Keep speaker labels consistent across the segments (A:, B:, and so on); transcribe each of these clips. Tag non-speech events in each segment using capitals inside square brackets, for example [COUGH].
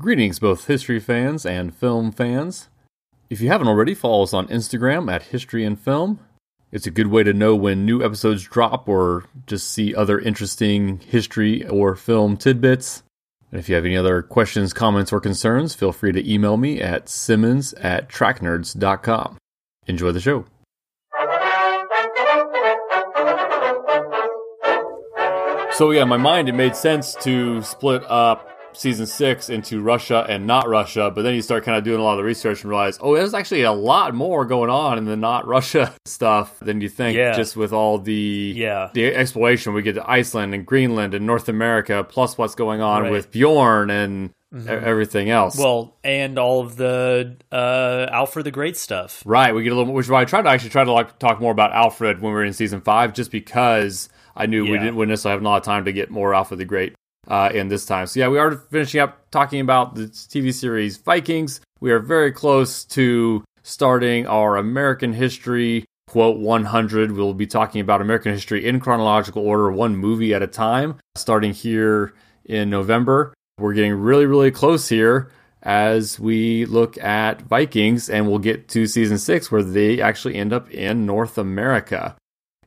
A: Greetings, both history fans and film fans. If you haven't already, follow us on Instagram at History and Film. It's a good way to know when new episodes drop or just see other interesting history or film tidbits. And if you have any other questions, comments, or concerns, feel free to email me at simmons at tracknerds.com. Enjoy the show. So, yeah, in my mind, it made sense to split up season six into Russia and not Russia, but then you start kind of doing a lot of the research and realize, oh, there's actually a lot more going on in the not Russia [LAUGHS] stuff than you think.
B: Yeah.
A: Just with all the
B: Yeah.
A: the exploration, we get to Iceland and Greenland and North America, plus what's going on
B: Right.
A: with Bjorn and e- everything else.
B: Well, and all of the uh, Alfred the Great stuff.
A: Right, we get a little, which is why I tried to actually try to like talk more about Alfred when we were in season five, just because I knew we didn't wouldn't necessarily have a lot of time to get more Alfred the Great uh, in this time. So yeah, we are finishing up talking about the TV series Vikings. We are very close to starting our American history quote 100. We'll be talking about American history in chronological order, one movie at a time, starting here in November. We're getting really, really close here as we look at Vikings, and we'll get to season six where they actually end up in North America.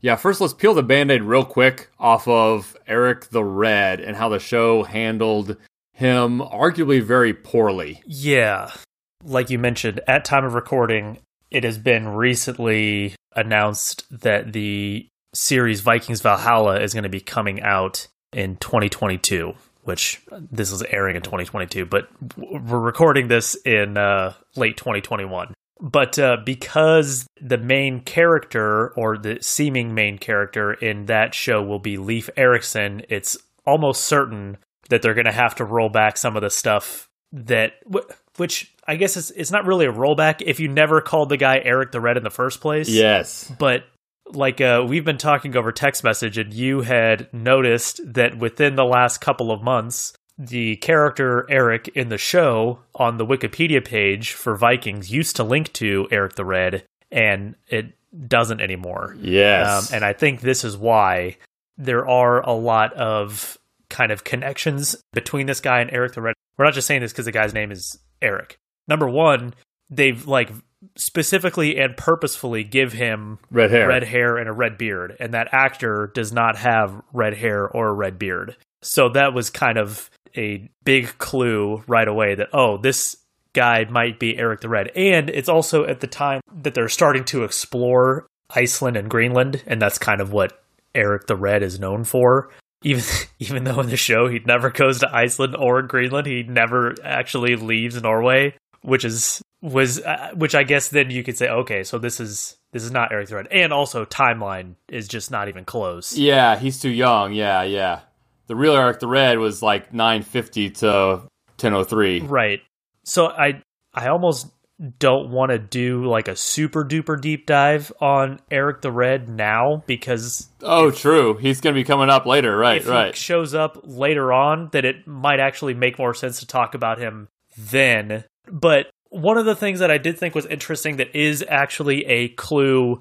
A: Yeah, first let's peel the band aid real quick off of Eric the Red and how the show handled him arguably very poorly.
B: Yeah. Like you mentioned, at time of recording, it has been recently announced that the series Vikings Valhalla is going to be coming out in 2022, which this is airing in 2022, but we're recording this in uh, late 2021. But uh, because the main character or the seeming main character in that show will be Leif Erikson, it's almost certain that they're going to have to roll back some of the stuff that wh- which I guess is it's not really a rollback if you never called the guy Eric the Red in the first place.
A: Yes.
B: But like uh, we've been talking over text message, and you had noticed that within the last couple of months, the character Eric in the show on the Wikipedia page for Vikings used to link to Eric the Red, and it doesn't anymore.
A: Yes.
B: Um, and I think this is why there are a lot of kind of connections between this guy and Eric the Red. We're not just saying this because the guy's name is Eric. Number one, they've like specifically and purposefully give him
A: red hair.
B: red hair and a red beard, and that actor does not have red hair or a red beard. So that was kind of a big clue right away that oh, this guy might be Eric the Red. And it's also at the time that they're starting to explore Iceland and Greenland, and that's kind of what Eric the Red is known for. Even [LAUGHS] even though in the show he never goes to Iceland or Greenland, he never actually leaves Norway, which is was uh, which I guess then you could say okay, so this is this is not Eric the Red, and also timeline is just not even close.
A: Yeah, he's too young. Yeah, yeah. The real Eric the Red was like 950 to 1003.
B: Right. So I I almost don't want to do like a super duper deep dive on Eric the Red now because
A: Oh, true. He's going to be coming up later. Right,
B: if
A: right.
B: shows up later on, that it might actually make more sense to talk about him then. But one of the things that I did think was interesting that is actually a clue,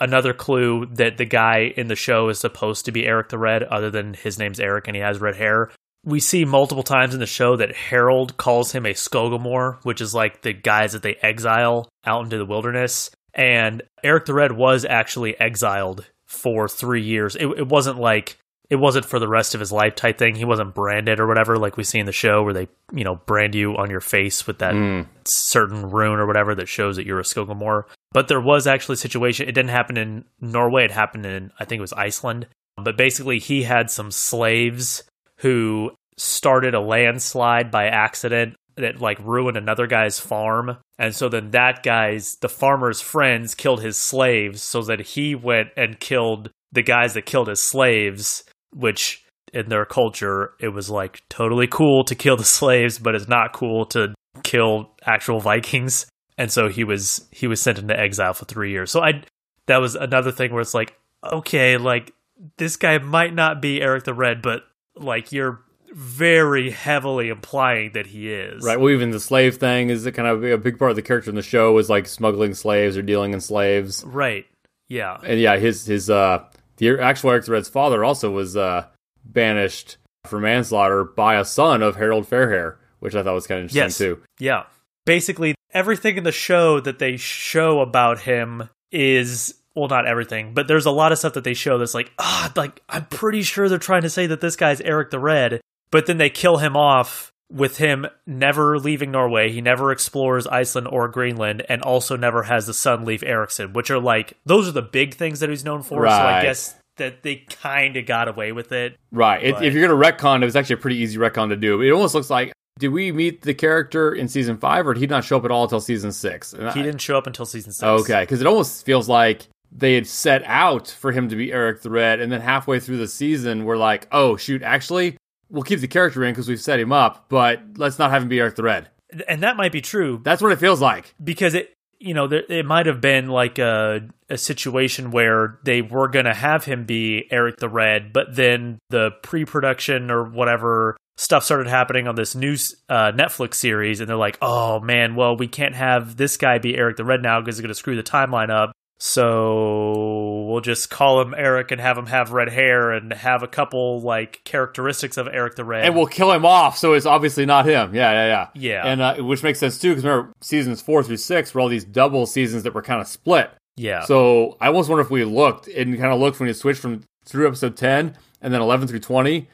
B: another clue that the guy in the show is supposed to be Eric the Red, other than his name's Eric and he has red hair. We see multiple times in the show that Harold calls him a Skogomore, which is like the guys that they exile out into the wilderness. And Eric the Red was actually exiled for three years. It, it wasn't like it wasn't for the rest of his life type thing. He wasn't branded or whatever, like we see in the show where they, you know, brand you on your face with that
A: Mm.
B: certain rune or whatever that shows that you're a Skogomore. But there was actually a situation. It didn't happen in Norway. It happened in I think it was Iceland. But basically, he had some slaves who started a landslide by accident that like ruined another guy's farm. And so then that guy's the farmer's friends killed his slaves so that he went and killed the guys that killed his slaves, which in their culture it was like totally cool to kill the [LAUGHS] slaves, but it's not cool to kill actual Vikings. And so he was he was sent into exile for 3 years. So I that was another thing where it's like okay, like this guy might not be Eric the Red, but like you're very heavily implying that he is.
A: Right. Well, even the slave thing is kind of a big part of the character in the show is like smuggling slaves or dealing in slaves.
B: Right. Yeah.
A: And yeah, his his uh the actual Eric the Red's father also was uh banished for manslaughter by a son of Harold Fairhair, which I thought was kind of interesting
B: Yes.
A: too.
B: Yeah. Basically, everything in the show that they show about him is well, not everything, but there's a lot of stuff that they show that's like, ah, like I'm pretty sure they're trying to say that this guy's Eric the Red, but then they kill him off with him never leaving Norway. He never explores Iceland or Greenland, and also never has the son Leif Erikson, which are like those are the big things that he's known for. So I guess that they kind of got away with it.
A: Right.
B: But-
A: if you're going to retcon, it was actually a pretty easy retcon to do. It almost looks like, did we meet the character in season five, or did he not show up at all until season six? And
B: He
A: I-
B: didn't show up until season six.
A: Okay, because it almost feels like they had set out for him to be Eric the Red, and then halfway through the season, we're like, oh, shoot, actually, we'll keep the character in because we've set him up, but let's not have him be Eric the Red.
B: and that might be true.
A: That's what it feels like.
B: because it you know there, it might have been like a a situation where they were going to have him be Eric the Red but then the pre-production or whatever stuff started happening on this new uh, Netflix series and they're like oh man well we can't have this guy be Eric the Red now because it's going to screw the timeline up so we'll just call him Eric and have him have red hair and have a couple like characteristics of Eric the Red
A: And we'll kill him off, so it's obviously not him. Yeah, yeah, yeah.
B: Yeah.
A: And uh, which makes sense too, because remember, seasons four through six were all these double seasons that were kind of split.
B: yeah
A: So I almost wonder if we looked and kind of looked when you switched from through episode 10 and then 11 through 20,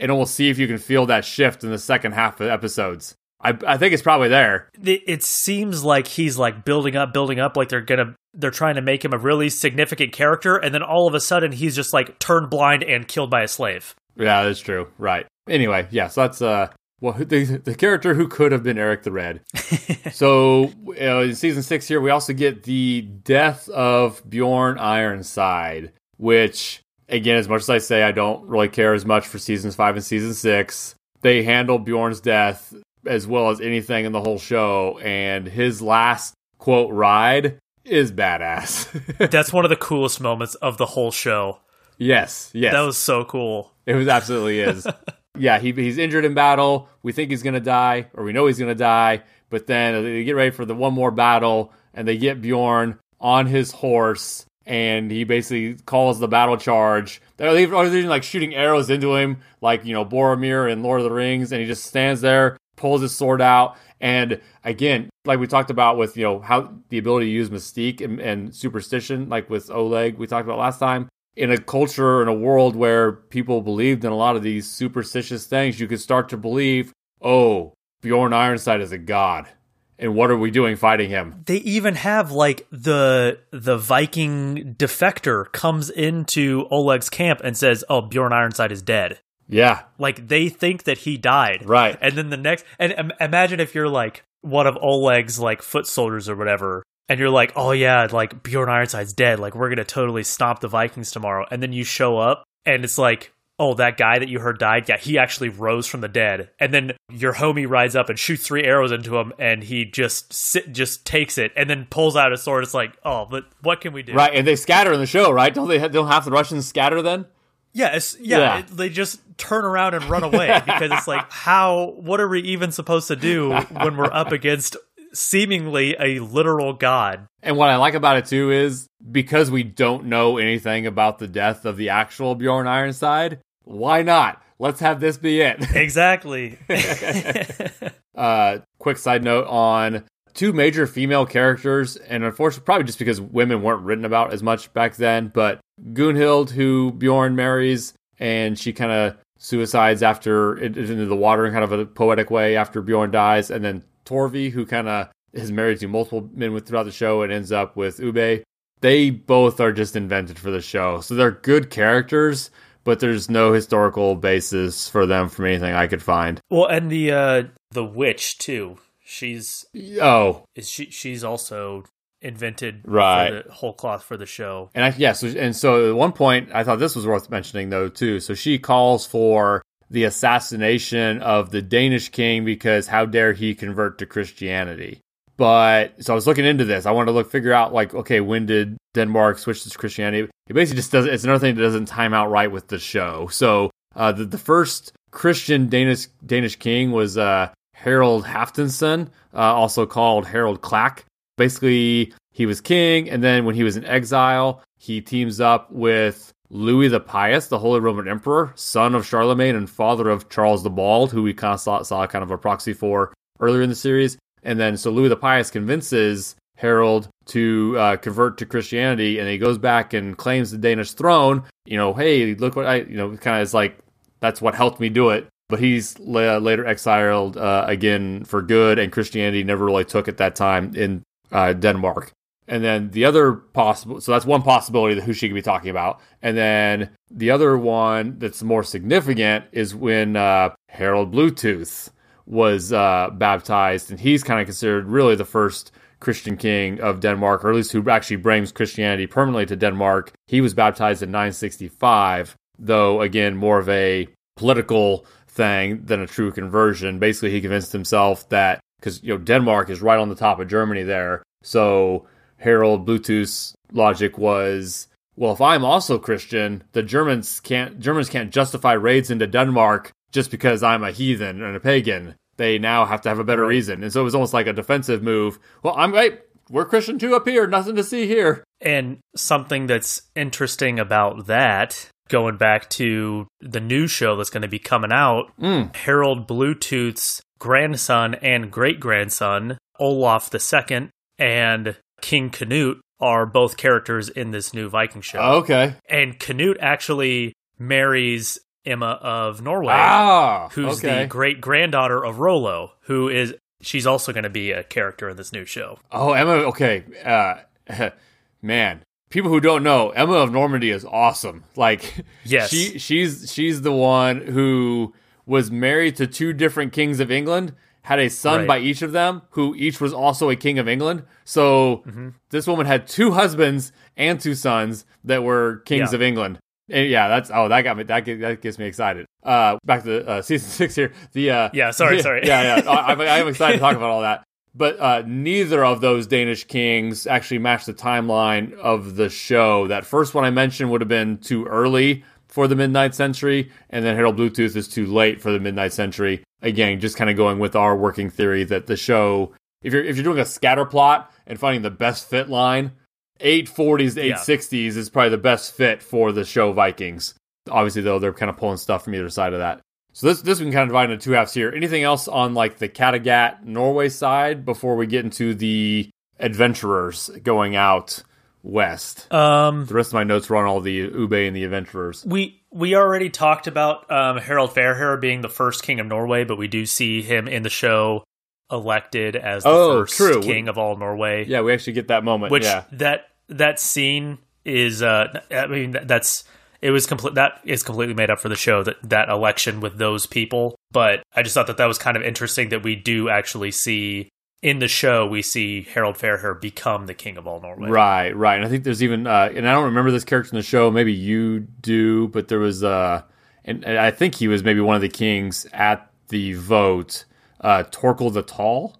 A: and we'll see if you can feel that shift in the second half of the episodes. I, I think it's probably there.
B: it, seems like he's like building up building up like they're gonna they're trying to make him a really significant character and then all of a sudden he's just like turned blind and killed by a slave
A: Yeah, that's true. Right. Anyway, yeah, so that's uh well the, the character who could have been Eric the Red. [LAUGHS] so uh, in season six here, we also get the death of Bjorn Ironside, which again, as much as I say I don't really care as much for seasons five and season six, they handle Bjorn's death as well as anything in the whole show, and his last quote ride is badass. [LAUGHS]
B: that's one of the coolest moments of the whole show
A: yes, yes.
B: that was so cool
A: It was absolutely is. [LAUGHS] yeah, he, he's injured in battle. We think he's going to die, or we know he's going to die. But then they get ready for the one more battle, and they get Bjorn on his horse, and he basically calls the battle charge. They're even, like shooting arrows into him, like you know Boromir in Lord of the Rings, and he just stands there, pulls his sword out, and again, like we talked about with you know how the ability to use mystique and, and superstition, like with Oleg, we talked about last time in a culture in a world where people believed in a lot of these superstitious things, you could start to believe, oh, Bjorn Ironside is a god. And what are we doing fighting him?
B: they even have like the the viking defector comes into oleg's camp and says oh bjorn ironside is dead.
A: Yeah,
B: like they think that he died.
A: Right.
B: And then the next, and um, imagine if you're like one of Oleg's like foot soldiers or whatever, and you're like, oh yeah, like Bjorn Ironside's dead, like we're gonna totally stomp the Vikings tomorrow, and then you show up and it's like, oh that guy that you heard died, yeah, he actually rose from the dead, and then your homie rides up and shoots three arrows into him, and he just sit, just takes it, and then pulls out his sword. It's like, oh, but what can we do?
A: Right, and they scatter in the show, right? Don't they? Don't half the Russians scatter then?
B: Yeah, it's, yeah,
A: Yeah.
B: it- they just turn around and run away [LAUGHS] because it's like, how? What are we even supposed to do when we're up against seemingly a literal god?
A: And what I like about it too is because we don't know anything about the death of the actual Bjorn Ironside, why not? Let's have this be it. [LAUGHS]
B: Exactly. [LAUGHS]
A: uh, quick side note on two major female characters, and unfortunately, probably just because women weren't written about as much back then, but Gunhild, who Bjorn marries, and she kind of suicides after it- into the water in kind of a poetic way after Bjorn dies, and then Torvi, who kind of is married to multiple men with throughout the show and ends up with Ubbe. They both are just invented for the show, so they're good characters. But there's no historical basis for them from anything I could find.
B: well, and the uh the witch too. She's
A: Oh,
B: is she she's also invented
A: Right.
B: for the whole cloth for the show.
A: And I, yeah, so and so at one point I thought this was worth mentioning though too. So she calls for the assassination of the Danish king because how dare he convert to Christianity? But so I was looking into this. I wanted to look figure out like okay, when did Denmark switch to Christianity? It basically just doesn't. It's another thing that doesn't time out right with the show. So uh, the the first Christian Danish Danish king was uh, Harold Haftenson, uh, also called Harold Clack. Basically, he was king, and then when he was in exile, he teams up with Louis the Pious, the Holy Roman Emperor, son of Charlemagne and father of Charles the Bald, who we kind of saw, saw kind of a proxy for earlier in the series. And then so Louis the Pious convinces Harold to uh, convert to Christianity, and he goes back and claims the Danish throne. You know, hey, look what I, you know, kind of is like that's what helped me do it. But he's la- later exiled uh, again for good, and Christianity never really took at that time in uh, Denmark. And then the other possible, so that's one possibility that who she could be talking about. And then the other one that's more significant is when uh, Harold Bluetooth was uh, baptized, and he's kind of considered really the first Christian king of Denmark, or at least who actually brings Christianity permanently to Denmark. He was baptized in 965, though again more of a political thing than a true conversion. Basically, he convinced himself that because you know Denmark is right on the top of Germany there, so Harold Bluetooth's logic was, well, if I'm also Christian, the Germans can't Germans can't justify raids into Denmark just because I'm a heathen and a pagan. They now have to have a better reason, and so it was almost like a defensive move. Well, I'm right. We're Christian too up here. Nothing to see here.
B: And something that's interesting about that going back to the new show that's going to be coming out,
A: mm.
B: Harold Bluetooth's grandson and great grandson, Olaf II and King Canute, are both characters in this new Viking show.
A: Okay.
B: And Canute actually marries Emma of Norway,
A: ah,
B: who's
A: okay.
B: the great granddaughter of Rollo, who is she's also going to be a character in this new show.
A: Oh, Emma. Okay. Uh, [LAUGHS] man, people who don't know, Emma of Normandy is awesome. Like,
B: yes,
A: she she's she's the one who was married to two different kings of England, had a son
B: Right.
A: by each of them, who each was also a king of England. So
B: Mm-hmm.
A: this woman had two husbands and two sons that were kings
B: Yeah.
A: of England. And yeah, that's oh that got me that get, that gets me excited. Uh, back to uh, season [LAUGHS] six here. The uh,
B: Yeah, sorry, sorry.
A: yeah, yeah. I, I'm, I'm excited to talk [LAUGHS] about all that. But uh, neither of those Danish kings actually match the timeline of the show. That first one I mentioned would have been too early for the Midnight Century, and then Harold Bluetooth is too late for the Midnight Century. Again, just kind of going with our working theory that the show, if you're if you're doing a scatter plot and finding the best fit line, 840s to
B: Yeah.
A: 860s is probably the best fit for the show Vikings. Obviously, though, they're kind of pulling stuff from either side of that. So this this we can kind of divide into two halves here. Anything else on like the Kattegat Norway side before we get into the adventurers going out west?
B: Um,
A: The rest of my notes were on all the Ubbe and the adventurers.
B: we we already talked about um, Harold Fairhair being the first king of Norway, but we do see him in the show elected as the
A: Oh,
B: first
A: true.
B: king of all Norway.
A: Yeah, we actually get that moment.
B: which
A: yeah.
B: that that scene is uh I mean that's it was complete that is completely made up for the show that that election with those people but I just thought that that was kind of interesting that we do actually see in the show we see Harold Fairhair become the king of all Norway.
A: Right, right. And I think there's even, uh, and I don't remember this character in the show. Maybe you do, but there was, uh, and, and I think he was maybe one of the kings at the vote. Uh, Torkel the Tall.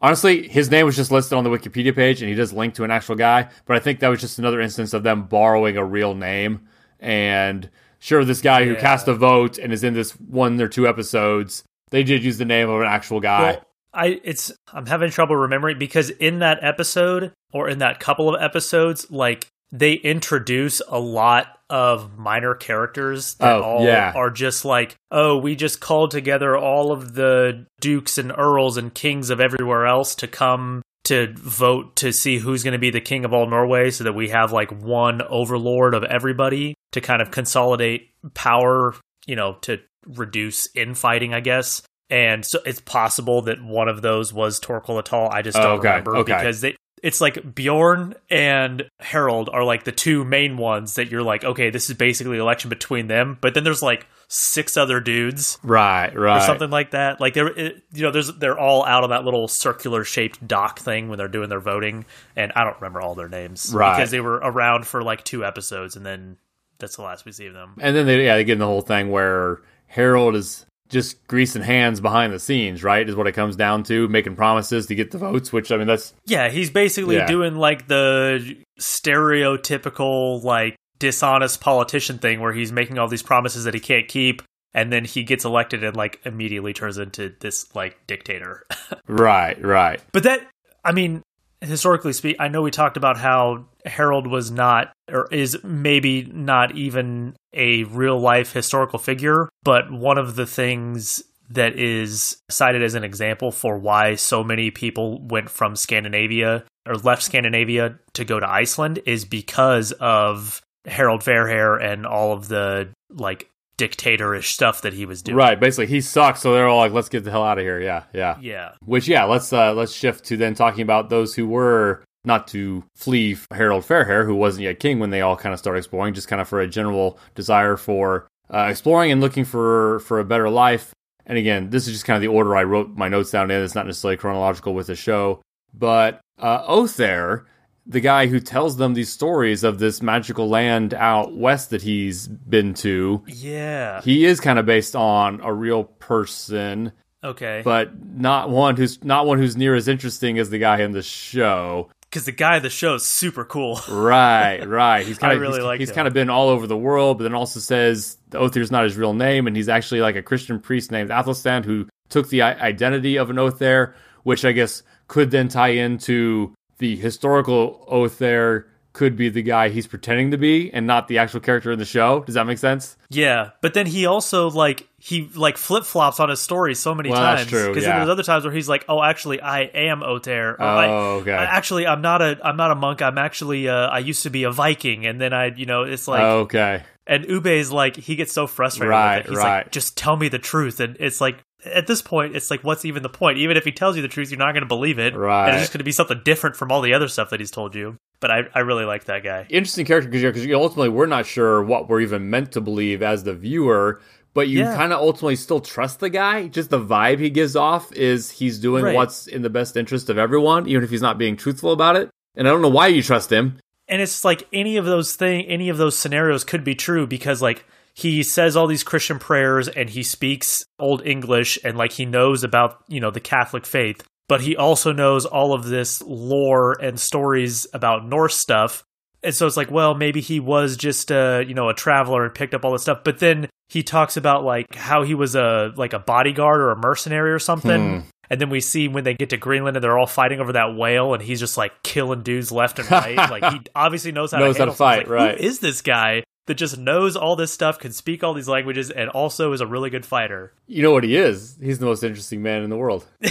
A: Honestly, his name was just listed on the Wikipedia page, and he does link to an actual guy. But I think that was just another instance of them borrowing a real name. And sure, this guy who cast a vote and is in this one or two episodes, they did use the name of an actual guy.
B: Well, I it's I'm having trouble remembering because in that episode or in that couple of episodes, like they introduce a lot of minor characters that
A: Oh,
B: all
A: yeah.
B: are just like, oh, we just called together all of the dukes and earls and kings of everywhere else to come to vote to see who's going to be the king of all Norway so that we have like one overlord of everybody to kind of consolidate power, you know, to reduce infighting, I guess. And so it's possible that one of those was Torkel the Tall. I just
A: Oh,
B: don't
A: okay,
B: remember
A: okay.
B: because they it's like Bjorn and Harold are like the two main ones that you're like, okay, this is basically election between them. But then there's like six other dudes
A: right, right.
B: or something like that. Like they're it, you know there's they're all out on that little circular shaped dock thing when they're doing their voting, and I don't remember all their names
A: Right.
B: because they were around for like two episodes, and then that's the last we see of them.
A: And then they yeah they get in the whole thing where Harold is just greasing hands behind the scenes, right? Is what it comes down to, making promises to get the votes. Which I mean, that's
B: Yeah, he's basically
A: Yeah.
B: doing like the stereotypical like dishonest politician thing where he's making all these promises that he can't keep. And then he gets elected and like immediately turns into this like dictator. [LAUGHS]
A: right, right.
B: But that, I mean, historically speak, I know we talked about how Harold was not, or is maybe not even a real life historical figure, but one of the things that is cited as an example for why so many people went from Scandinavia or left Scandinavia to go to Iceland is because of Harold Fairhair and all of the like dictatorish stuff that he was doing.
A: Right, basically he sucks, so they're all like, "Let's get the hell out of here." Yeah, yeah,
B: Yeah.
A: Which, yeah, let's uh, let's shift to then talking about those who were not to flee Harold Fairhair, who wasn't yet king when they all kind of start exploring, just kind of for a general desire for uh, exploring and looking for for a better life. And again, this is just kind of the order I wrote my notes down in. It's not necessarily chronological with the show, but uh, Othair, the guy who tells them these stories of this magical land out west that he's been to,
B: Yeah.
A: he is kind of based on a real person
B: okay.
A: but not one who's not one who's near as interesting as the guy in the show.
B: Because the guy of the show is super cool.
A: Right, right. He's [LAUGHS] kind of
B: really
A: he's,
B: liked
A: he's
B: him.
A: kind of been all over the world, but then also says the Othair's not his real name, and he's actually like a Christian priest named Athelstan who took the identity of an Othair, which I guess could then tie into the historical Othair could be the guy he's pretending to be and not the actual character in the show. Does that make sense?
B: Yeah, but then he also like he like flip flops on his story so many
A: Well,
B: times.
A: that's true,
B: Because
A: yeah.
B: there's other times where he's like, "Oh, actually, I am Oter." Or, I-
A: Oh, okay.
B: I- actually, I'm not a I'm not a monk. I'm actually uh, I used to be a Viking, and then I you know it's like
A: okay.
B: and Ubbe's like he gets so frustrated.
A: Right,
B: with it. He's
A: right.
B: like, "Just tell me the truth," and it's like. At this point, it's like, what's even the point? Even if he tells you the truth, you're not going to believe it.
A: Right.
B: And it's just going to be something different from all the other stuff that he's told you. But I, I really like that guy.
A: interesting character because you ultimately we're not sure what we're even meant to believe as the viewer, but you
B: Yeah.
A: kind of ultimately still trust the guy. Just the vibe he gives off is he's doing
B: Right.
A: what's in the best interest of everyone, even if he's not being truthful about it. And I don't know why you trust him.
B: and it's like any of those thing any of those scenarios could be true because like he says all these christian prayers and he speaks old english and like he knows about you know the catholic faith but he also knows all of this lore and stories about norse stuff and so it's like well maybe he was just a you know a traveler and picked up all this stuff but then he talks about like how he was a like a bodyguard or a mercenary or something
A: Hmm.
B: and then we see when they get to Greenland and they're all fighting over that whale, and he's just like killing dudes left and right. [LAUGHS] like he obviously knows how
A: Knows
B: to
A: how to fight,
B: Like,
A: right.
B: Who is this guy that just knows all this stuff, can speak all these languages, and also is a really good fighter?
A: You know what he is? He's the most interesting man in the world. [LAUGHS] [LAUGHS]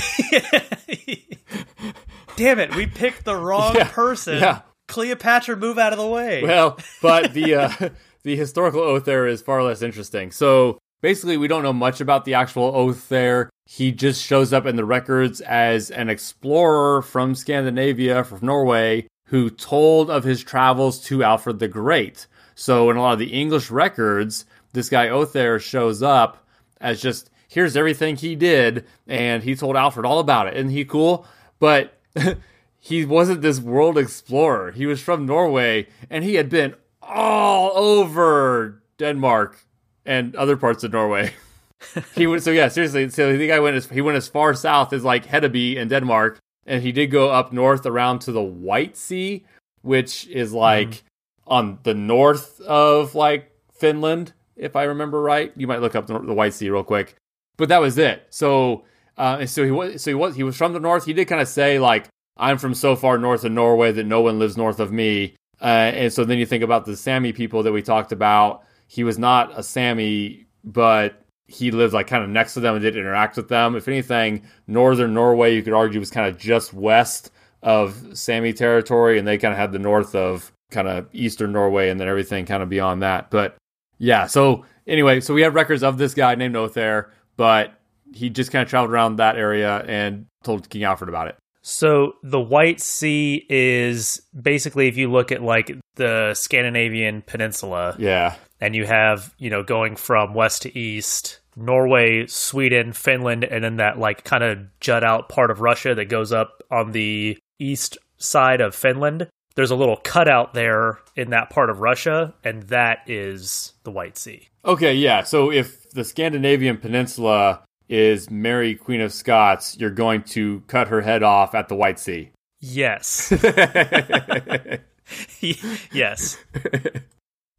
B: Damn it, we picked the wrong
A: Yeah,
B: person.
A: yeah.
B: Cleopatra, move out of the way.
A: Well, but the [LAUGHS] uh, the historical Othair is far less interesting. So basically, we don't know much about the actual Othair. He just shows up in the records as an explorer from Scandinavia, from Norway, who told of his travels to Alfred the Great. So in a lot of the English records, this guy Othair shows up as just here's everything he did, and he told Alfred all about it. Isn't he cool? But [LAUGHS] he wasn't this world explorer. He was from Norway, and he had been all over Denmark and other parts of Norway. [LAUGHS] he went so yeah, seriously. So the guy went as he went as far south as like Hedeby in Denmark, and he did go up north around to the White Sea, which is like mm-hmm. On the north of like Finland, if I remember right. You might look up the, the White Sea real quick, but that was it. So, uh, and so he was, so he was, he was from the north. He did kind of say like, "I'm from so far north of Norway that no one lives north of me." Uh, and so then you think about the Sami people that we talked about. He was not a Sami, but he lived like kind of next to them and did interact with them. If anything, northern Norway, you could argue, was kind of just west of Sami territory, and they kind of had the north of kind of eastern Norway, and then everything kind of beyond that. But yeah, so anyway, so we have records of this guy named Othair, but he just kind of traveled around that area and told King Alfred about it.
B: So the White Sea is basically if you look at like the Scandinavian peninsula
A: Yeah,
B: and you have, you know, going from west to east, Norway, Sweden, Finland, and then that like kind of jut out part of Russia that goes up on the east side of Finland. There's a little cutout there in that part of Russia, and that is the White Sea.
A: Okay, yeah. So if the Scandinavian peninsula is Mary, Queen of Scots, you're going to cut her head off at the White Sea.
B: Yes. [LAUGHS] [LAUGHS] yes.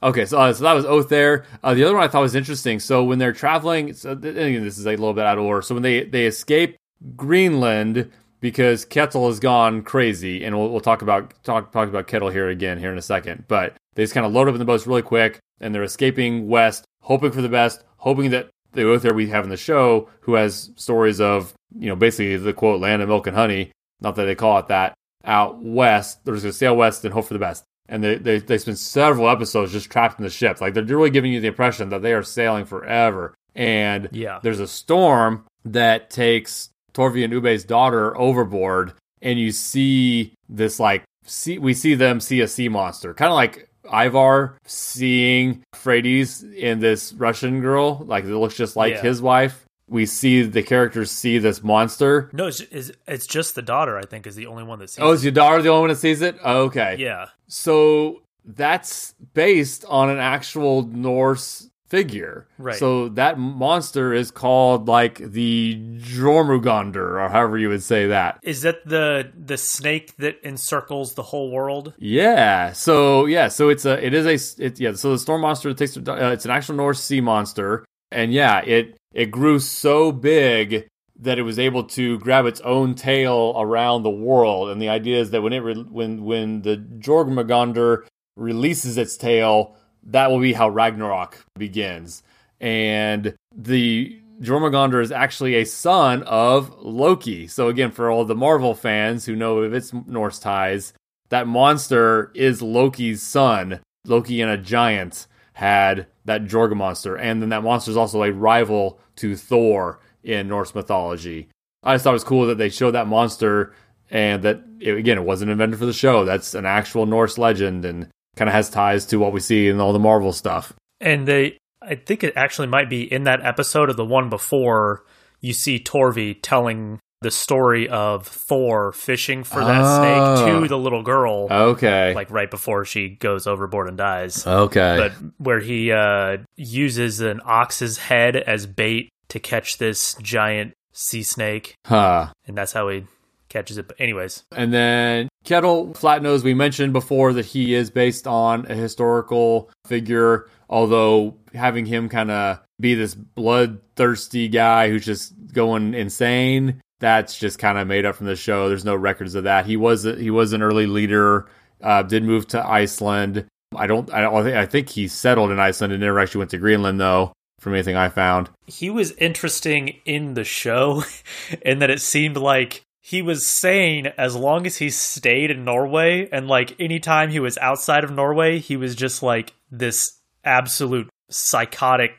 A: Okay, so, uh, so that was Othair. Uh, the other one I thought was interesting. So when they're traveling, so th- this is a little bit out of order. So when they they escape Greenland because Kettle has gone crazy, and we'll, we'll talk about talk talk about Kettle here again here in a second. But they just kind of load up in the boats really quick, and they're escaping west, hoping for the best, hoping that the Uther we have in the show, who has stories of you know basically the quote land of milk and honey, not that they call it that, out west. They're just gonna sail west and hope for the best. And they, they, they spend several episodes just trapped in the ship. Like they're really giving you the impression that they are sailing forever. And
B: Yeah.
A: there's a storm that takes Torvi and Ubbe's daughter overboard, and you see this like see we see them see a sea monster, kind of like Ivar seeing Freydis in this Russian girl, like it looks just like
B: Yeah.
A: his wife. We see the characters see this monster.
B: No, it's, it's it's just the daughter. I think is the only one that sees.
A: Oh,
B: it. Oh, it.
A: is your daughter the only one that sees it? Okay.
B: yeah.
A: So that's based on an actual Norse figure.
B: Right.
A: So that monster is called like the Jormungandr, or however you would say that.
B: Is that the the snake that encircles the whole world?
A: Yeah. So yeah. So it's a. It is a. It, yeah. So the storm monster takes. Uh, it's an actual Norse sea monster, and yeah, it it grew so big that it was able to grab its own tail around the world. And the idea is that when it re- when when the Jormungandr releases its tail, that will be how Ragnarok begins. And the Jormungandr is actually a son of Loki. So again, for all the Marvel fans who know of its Norse ties, that monster is Loki's son. Loki and a giant had that Jorga monster, and then that monster is also a rival to Thor in Norse mythology. I just thought it was cool that they showed that monster, and that it, again, it wasn't invented for the show. That's an actual Norse legend, and kind of has ties to what we see in all the Marvel stuff.
B: And they, I think it actually might be in that episode of the one before you see Torvi telling the story of Thor fishing for that
A: Oh.
B: snake to the little girl,
A: Okay.
B: like right before she goes overboard and dies.
A: okay.
B: but where he uh, uses an ox's head as bait to catch this giant sea snake,
A: huh.
B: and that's how he catches it. But anyways,
A: And then Kettle Flatnose, we mentioned before that he is based on a historical figure, although having him kind of be this bloodthirsty guy who's just going insane, that's just kind of made up from the show. There's no records of that. He was he was an early leader, uh, did move to Iceland. I don't I don't I think he settled in Iceland and never actually went to Greenland though, from anything I found.
B: he was interesting in the show [LAUGHS] in that it seemed like he was sane as long as he stayed in Norway, and like anytime he was outside of Norway, he was just like this absolute psychotic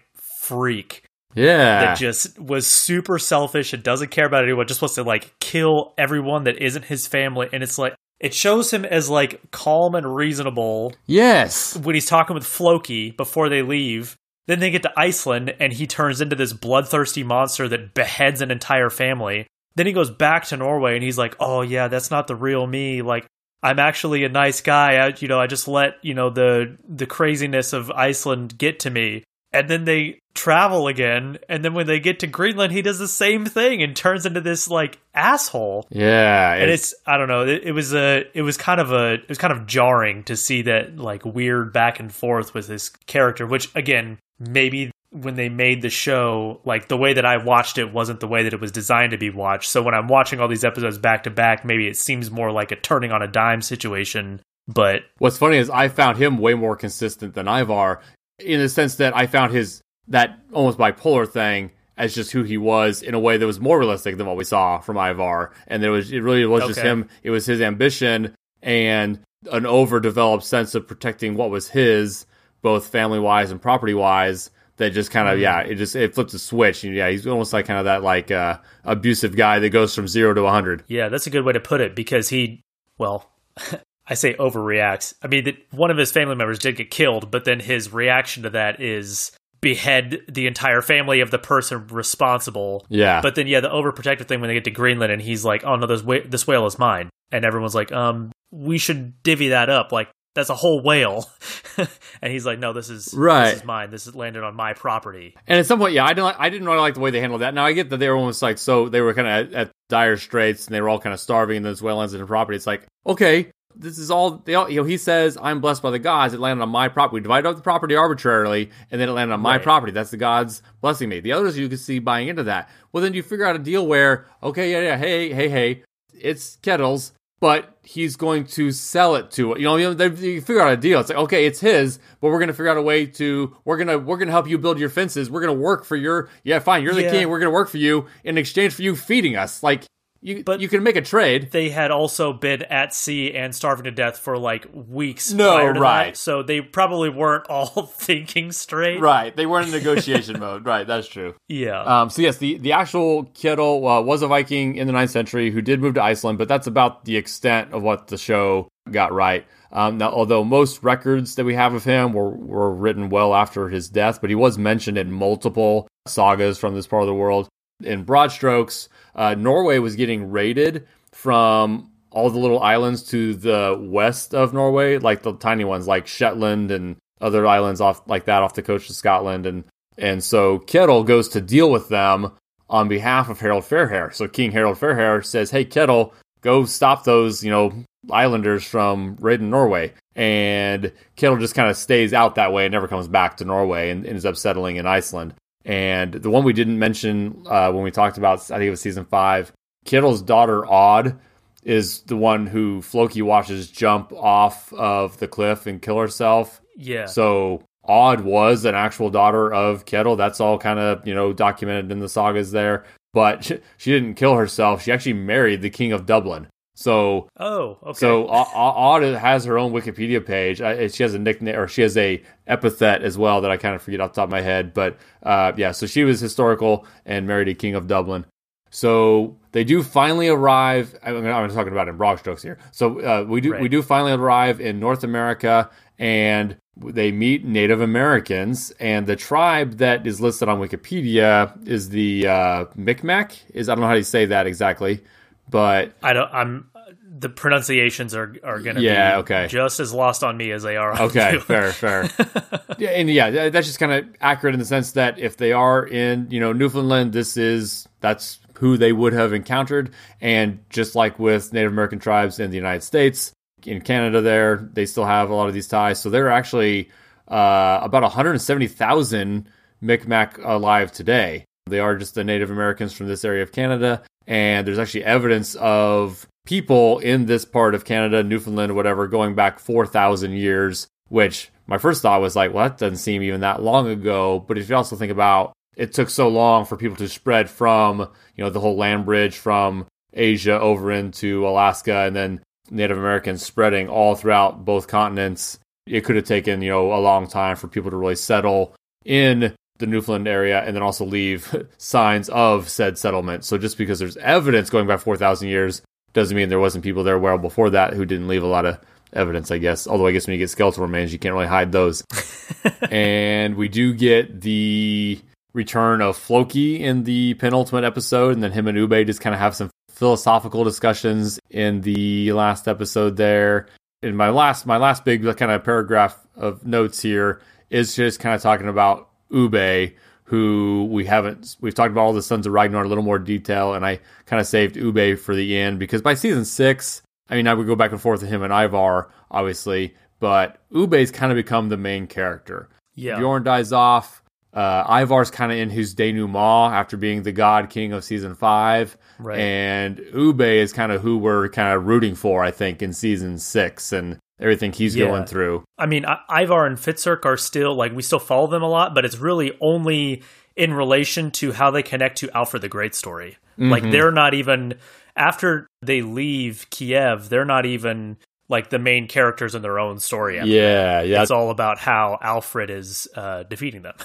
B: freak
A: Yeah.
B: that just was super selfish and doesn't care about anyone, just wants to like kill everyone that isn't his family. And it's like, it shows him as like calm and reasonable
A: yes.
B: when he's talking with Floki before they leave. Then they get to Iceland and he turns into this bloodthirsty monster that beheads an entire family. Then he goes back to Norway and he's like, "Oh yeah, that's not the real me. Like I'm actually a nice guy. I, you know, I just let, you know, the the craziness of Iceland get to me." And then they travel again, and then when they get to Greenland, he does the same thing and turns into this like asshole
A: Yeah.
B: and it's I don't know it, it was a it was kind of a it was kind of jarring to see that like weird back and forth with this character which again maybe when they made the show like the way that I watched it wasn't the way that it was designed to be watched so when I'm watching all these episodes back to back maybe it seems more like a turning on a dime situation but
A: What's funny is I found him way more consistent than Ivar in the sense that I found his that almost bipolar thing as just who he was in a way that was more realistic than what we saw from Ivar. And there was it really was just him. It was his ambition and an overdeveloped sense of protecting what was his, both family wise and property wise. That just kind of yeah, it just it flips a switch. And yeah, he's almost like kind of that like uh, abusive guy that goes from zero to a hundred.
B: Yeah, that's a good way to put it because he, well, [LAUGHS] I say overreacts. I mean, that one of his family members did get killed, but then his reaction to that is behead the entire family of the person responsible.
A: Yeah,
B: But then, yeah, the overprotective thing when they get to Greenland and he's like, "Oh no, this wh- this whale is mine," and everyone's like, "Um, we should divvy that up. Like, that's a whole whale," [LAUGHS] and he's like, "No, this is
A: Right.
B: This is mine. This is landed on my property."
A: And at some point, yeah, I didn't. I didn't really like the way they handled that. Now I get that they were almost like so they were kind of at, at dire straits and they were all kind of starving, and this well lands in the property. It's like okay, this is all. They all you know, he says, "I'm blessed by the gods." It landed on my property. We divided up the property arbitrarily, and then it landed on my
B: Right.
A: property. That's the gods blessing me. The others you can see buying into that. Well, then you figure out a deal where okay, yeah, yeah, hey, hey, hey. it's Ketil's, but he's going to sell it to you know you, know, they, you figure out a deal. It's like okay, it's his, but we're going to figure out a way to we're gonna we're gonna help you build your fences. We're gonna work for your yeah fine. You're the
B: Yeah.
A: king. We're gonna work for you in exchange for you feeding us. Like you,
B: But-
A: you can make a trade.
B: they had also been at sea and starving to death for like weeks.
A: No,
B: prior to
A: right.
B: That, so they probably weren't all [LAUGHS] thinking straight.
A: Right, they weren't in [LAUGHS] negotiation mode. Right, that's true.
B: Yeah.
A: Um, so yes, the, the actual Kittle uh, was a Viking in the 9th century who did move to Iceland, but that's about the extent of what the show got right. Um, now, although most records that we have of him were, were written well after his death, but he was mentioned in multiple sagas from this part of the world. In broad strokes, uh, Norway was getting raided from all the little islands to the west of Norway, like the tiny ones like Shetland and other islands off like that off the coast of Scotland and and so Kettle goes to deal with them on behalf of Harold Fairhair. So King Harold Fairhair says, "Hey Kettle, go stop those, you know, islanders from raiding Norway." And Kettle just kind of stays out that way and never comes back to Norway and ends up settling in Iceland. And the one we didn't mention uh, when we talked about, I think it was season five, Kettle's daughter Aud, is the one who Floki watches jump off of the cliff and kill herself.
B: yeah.
A: So Aud was an actual daughter of Kettle. That's all kind of, you know, documented in the sagas there. But [LAUGHS] she, she didn't kill herself. She actually married the king of Dublin. So
B: oh, okay.
A: so Aud has her own Wikipedia page. I, she has a nickname or she has a epithet as well that I kind of forget off the top of my head. But uh, yeah, so she was historical and married a king of Dublin. So they do finally arrive. I'm, I'm talking about in broad strokes here. So uh, we do we do finally arrive in North America, and they meet Native Americans. And the tribe that is listed on Wikipedia is the uh, Micmac. Is I don't know how you say that exactly, but
B: I don't. I'm. The pronunciations are are going to
A: Yeah,
B: be
A: okay.
B: just as lost on me as they are. On
A: Okay, fair, fair. [LAUGHS] yeah, and yeah, that's just kind of accurate in the sense that if they are in, you know, Newfoundland, this is that's who they would have encountered, and just like with Native American tribes in the United States, in Canada, there they still have a lot of these ties. So there are actually uh, about 170,000 Micmac alive today. They are just the Native Americans from this area of Canada, and there's actually evidence of people in this part of Canada, Newfoundland, whatever, going back 4,000 years. Which my first thought was like, well, that doesn't seem even that long ago. But if you also think about it took so long for people to spread from, you know, the whole land bridge from Asia over into Alaska and then Native Americans spreading all throughout both continents. It could have taken, you know, a long time for people to really settle in the Newfoundland area and then also leave [LAUGHS] signs of said settlement. So just because there's evidence going back 4,000 years doesn't mean there wasn't people there well before that who didn't leave a lot of evidence, I guess. Although I guess when you get skeletal remains, you can't really hide those. [LAUGHS] and we do get the return of Floki in the penultimate episode, and then him and Ubbe just kind of have some philosophical discussions in the last episode there. In my last my last big kind of paragraph of notes here is just kind of talking about Ubbe, who we haven't we've talked about all the Sons of Ragnar in a little more detail, and I kind of saved Ubbe for the end because by season six, I mean I would go back and forth with him and Ivar, obviously, but Ubbe's kind of become the main character.
B: Yeah.
A: Bjorn dies off. Uh, Ivar's kind of in his denouement after being the God King of season five,
B: Right.
A: and Ubbe is kind of who we're kind of rooting for, I think, in season six and everything he's
B: Yeah.
A: going through.
B: I mean, I- Ivar and Hvitserk are still like we still follow them a lot, but it's really only in relation to how they connect to Alfred the Great story. Like they're not even after they leave Kiev, they're not even like the main characters in their own story.
A: Yeah, yeah,
B: It's all about how Alfred is uh, defeating them.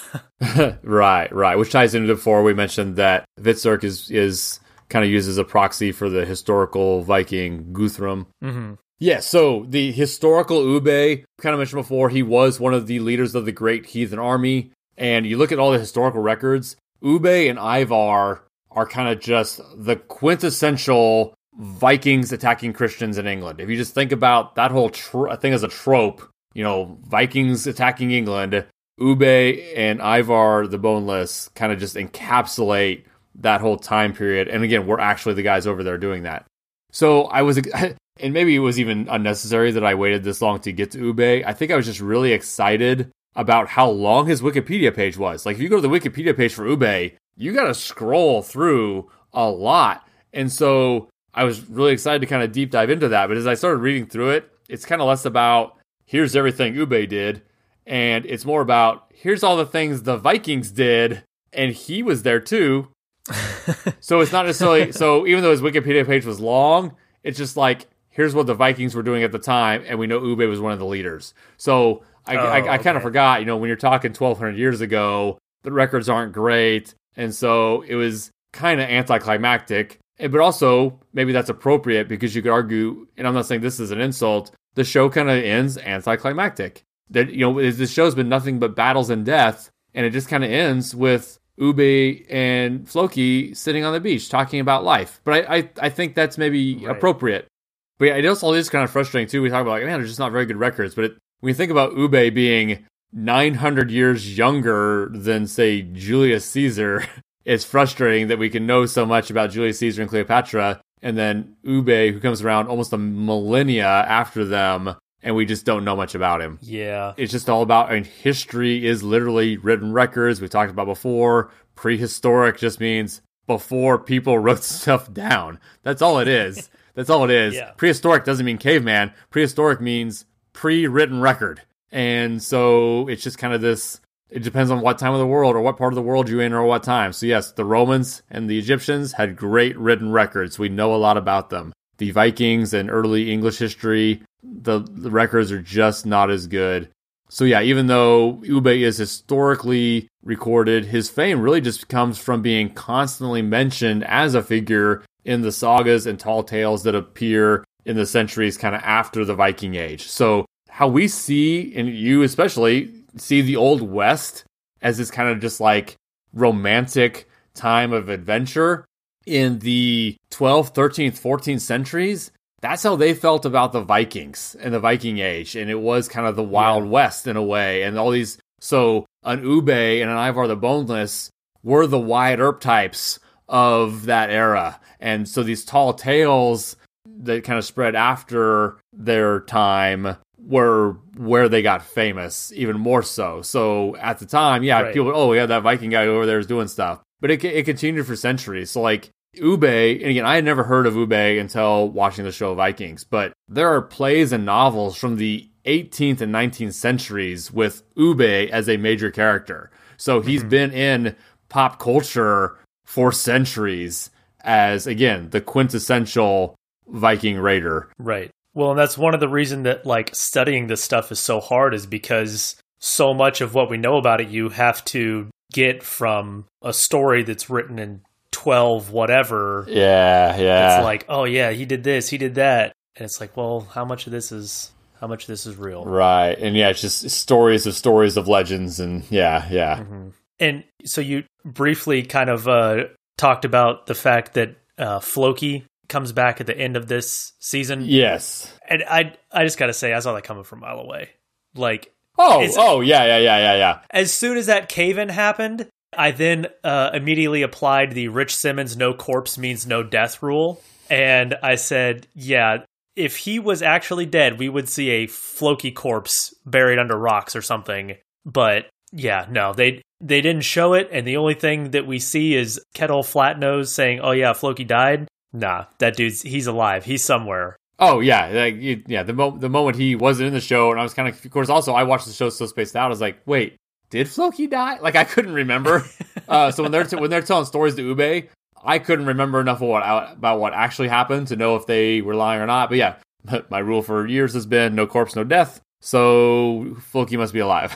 B: [LAUGHS] [LAUGHS]
A: right, right. Which ties into before we mentioned that Hvitserk is is kind of used as a proxy for the historical Viking Guthrum.
B: hmm
A: Yeah, so the historical Ubbe, kind of mentioned before, he was one of the leaders of the Great Heathen Army. And you look at all the historical records, Ubbe and Ivar are kind of just the quintessential Vikings attacking Christians in England. If you just think about that whole tr- thing as a trope, you know, Vikings attacking England, Ubbe and Ivar the Boneless kind of just encapsulate that whole time period. And again, we're actually the guys over there doing that. So I was, [LAUGHS] and maybe it was even unnecessary that I waited this long to get to Ubbe. I think I was just really excited about how long his Wikipedia page was. Like, if you go to the Wikipedia page for Ubbe, you got to scroll through a lot. And so I was really excited to kind of deep dive into that. But as I started reading through it, it's kind of less about here's everything Ubbe did, and it's more about here's all the things the Vikings did, and he was there too. So it's not necessarily so even though his Wikipedia page was long, it's just like here's what the Vikings were doing at the time, and we know Ubbe was one of the leaders. So I,
B: Oh,
A: I, I kind of forgot, you know, when you're talking 1,200 years ago, the records aren't great, and so it was kind of anticlimactic. Eh, But also, maybe that's appropriate because you could argue, and I'm not saying this is an insult. The show kind of ends anticlimactic. That you know, this show's been nothing but battles and death, and it just kind of ends with Ubbe and Floki sitting on the beach talking about life. But I, I, I think that's maybe
B: Right.
A: appropriate. But yeah, it also is kind of frustrating too. We talk about like, man, there's just not very good records. But it, when you think about Ubbe being 900 years younger than say Julius Caesar, [LAUGHS] it's frustrating that we can know so much about Julius Caesar and Cleopatra, and then Ubbe, who comes around almost a millennia after them, and we just don't know much about him.
B: Yeah.
A: it's just all about I mean, history is literally written records. We talked about before. Prehistoric just means before people [LAUGHS] wrote stuff down. That's all it is. [LAUGHS] That's all it is.
B: Yeah.
A: prehistoric doesn't mean caveman. Prehistoric means pre-written record. And so it's just kind of this it depends on what time of the world or what part of the world you're in or what time. So yes the romans and the egyptians had great written records. We know a lot about them. The vikings and early english history the, the records are just not as good so yeah, even though Ubbe is historically recorded, his fame really just comes from being constantly mentioned as a figure in the sagas and tall tales that appear in the centuries kind of after the Viking Age. So how we see, and you especially, see the Old West as this kind of just like romantic time of adventure in the 12th, 13th, 14th centuries, that's how they felt about the Vikings and the Viking Age. And it was kind of the Wild West in a way. And all these, so an Ubbe and an Ivar the Boneless were the Wyatt Earp types of that era. And so these tall tales that kind of spread after their time were where they got famous, even more so. So at the time, yeah,
B: Right.
A: people, oh, yeah, that Viking guy over there is doing stuff. But it, it continued for centuries. So, like, Ubbe, and again, I had never heard of Ubbe until watching the show Vikings, but there are plays and novels from the 18th and 19th centuries with Ubbe as a major character. So he's mm-hmm. been in pop culture for centuries as, again, the quintessential Viking raider.
B: Right. Well, and that's one of the reason that like studying this stuff is so hard is because so much of what we know about it you have to get from a story that's written in 12 whatever.
A: Yeah, yeah.
B: It's like, "Oh yeah, he did this, he did that." And it's like, "Well, how much of this is how much of this is real?"
A: right. And yeah, it's just stories of stories of legends. And yeah, yeah.
B: And so you briefly kind of uh, talked about the fact that uh, Floki comes back at the end of this season,
A: Yes.
B: and I I just got to say I saw that coming from a mile away. Like
A: Oh, oh, yeah, yeah, yeah, yeah, yeah.
B: as soon as that cave in happened, I then uh, immediately applied the Rich Simmons no corpse means no death rule. And I said, yeah, if he was actually dead, we would see a Floki corpse buried under rocks or something. But yeah, no, they they didn't show it, and the only thing that we see is Kjetill Flatnose saying, "Oh yeah, Floki died." Nah, that dude's he's alive. He's somewhere.
A: Oh yeah, like yeah. The mo- the moment he wasn't in the show, and I was kind of, of course, also I watched the show so spaced out. I was like, wait, did Floki die? Like I couldn't remember. [LAUGHS] uh, so when they're t- when they're telling stories to Ubbe, I couldn't remember enough of what about what actually happened to know if they were lying or not. But yeah, [LAUGHS] my rule for years has been no corpse, no death. So Floki must be alive.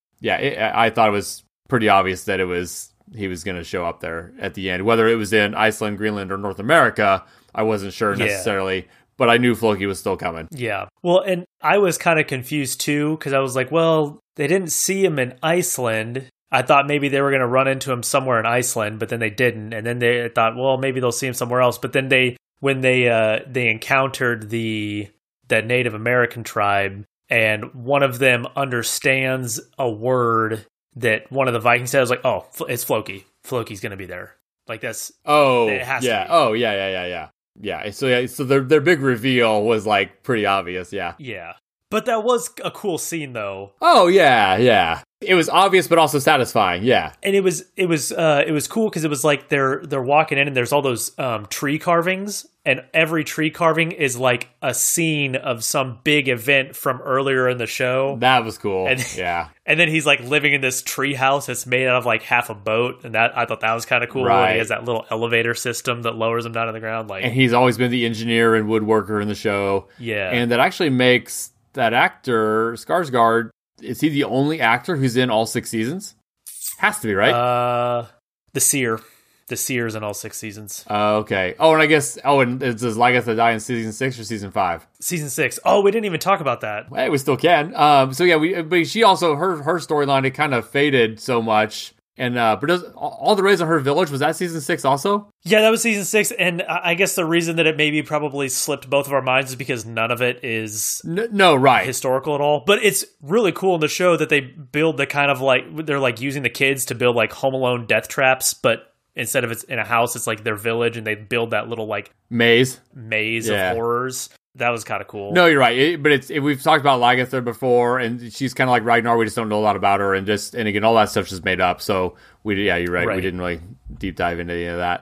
A: [LAUGHS] yeah, it, I I thought it was pretty obvious that it was he was going to show up there at the end, whether it was in Iceland, Greenland, or North America. I wasn't sure
B: Yeah.
A: necessarily, but I knew Floki was still coming.
B: Yeah. Well, and I was kind of confused too because I was like, well, they didn't see him in Iceland. I thought maybe they were going to run into him somewhere in Iceland, but then they didn't. And then they thought, well, maybe they'll see him somewhere else. But then they, when they uh, they encountered the that Native American tribe, and one of them understands a word that one of the Vikings said, I was like, oh, it's Floki. Floki's going to be there. Like that's
A: Oh,
B: It has to
A: yeah.
B: be.
A: Oh, yeah, yeah, yeah, yeah. Yeah. So yeah, so their their big reveal was like pretty obvious. Yeah.
B: yeah. But that was a cool scene though.
A: Oh yeah, yeah. It was obvious, but also satisfying. Yeah,
B: and it was it was uh, it was cool because it was like they're they're walking in and there's all those um, tree carvings, and every tree carving is like a scene of some big event from earlier in the show.
A: that was cool.
B: And-
A: yeah, [LAUGHS]
B: And then he's like living in this tree house that's made out of like half a boat, and that I thought that was kind of cool. And
A: Right.
B: he has that little elevator system that lowers him down to the ground. Like,
A: and he's always been the engineer and woodworker in the show.
B: yeah,
A: and that actually makes that actor Skarsgård. Is he the only actor who's in all six seasons? Has to be right.
B: uh, the seer, the seers in all six seasons.
A: Uh, okay. Oh, and I guess. Oh, and does Lagertha die in season six or season five?
B: Season six. Oh, we didn't even talk about that.
A: Hey, we still can. Um. So yeah, we. But she also her her storyline it kind of faded so much. And uh, but does all the raids on her village was that season six also?
B: Yeah, that was season six, and I I guess the reason that it maybe probably slipped both of our minds is because none of it is
A: N- no, right.
B: historical at all. But it's really cool in the show that they build the kind of like they're like using the kids to build like Home Alone death traps, but instead of it's in a house, it's like their village, and they build that little like
A: Maze.
B: maze
A: Yeah.
B: of horrors. That was kind of cool.
A: No, you're right. It, but it's it, we've talked about Lagertha before, and she's kind of like Ragnar. We just don't know a lot about her, and just and again, all that stuff's just made up. So we, yeah, you're right. We didn't really deep dive into any of that.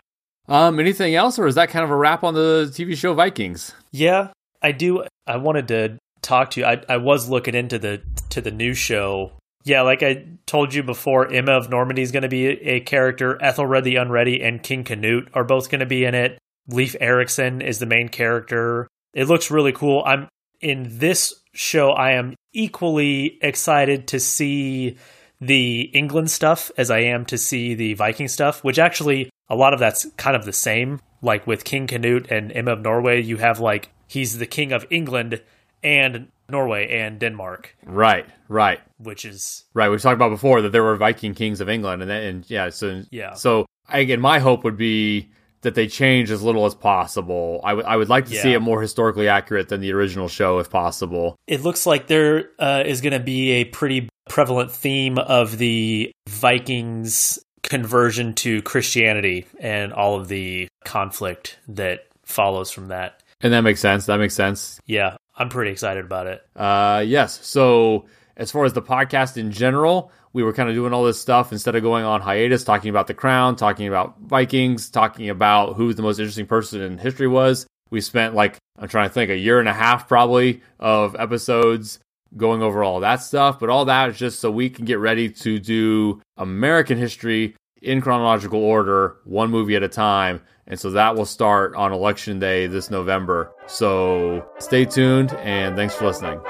A: Um, anything else, or is that kind of a wrap on the TV show Vikings?
B: Yeah, I do. I wanted to talk to you. I, I was looking into the to the new show. Yeah, like I told you before, Emma of Normandy is going to be a, a character. Ethelred the Unready and King Canute are both going to be in it. Leif Erikson is the main character. It looks really cool. I'm in this show. I am equally excited to see the England stuff as I am to see the Viking stuff, which actually a lot of that's kind of the same. Like with King Canute and Emma of Norway, you have like he's the king of England and Norway and Denmark,
A: Right, right,
B: which is
A: right. We've talked about before that there were Viking kings of England, and then, and yeah, so
B: Yeah.
A: So again, my hope would be that they change as little as possible. I would I would like to see it more historically accurate than the original show, if possible.
B: it looks like there uh, is going to be a pretty prevalent theme of the Vikings conversion to Christianity and all of the conflict that follows from that.
A: And that makes sense. That makes sense.
B: Yeah, I'm pretty excited about it.
A: Uh, yes. So as far as the podcast in general, we were kind of doing all this stuff instead of going on hiatus, talking about the crown, talking about Vikings, talking about who the most interesting person in history was. We spent like I'm trying to think a year and a half probably of episodes going over all that stuff. But all that is just so we can get ready to do American history in chronological order, one movie at a time. And so that will start on election day this November. So stay tuned and thanks for listening.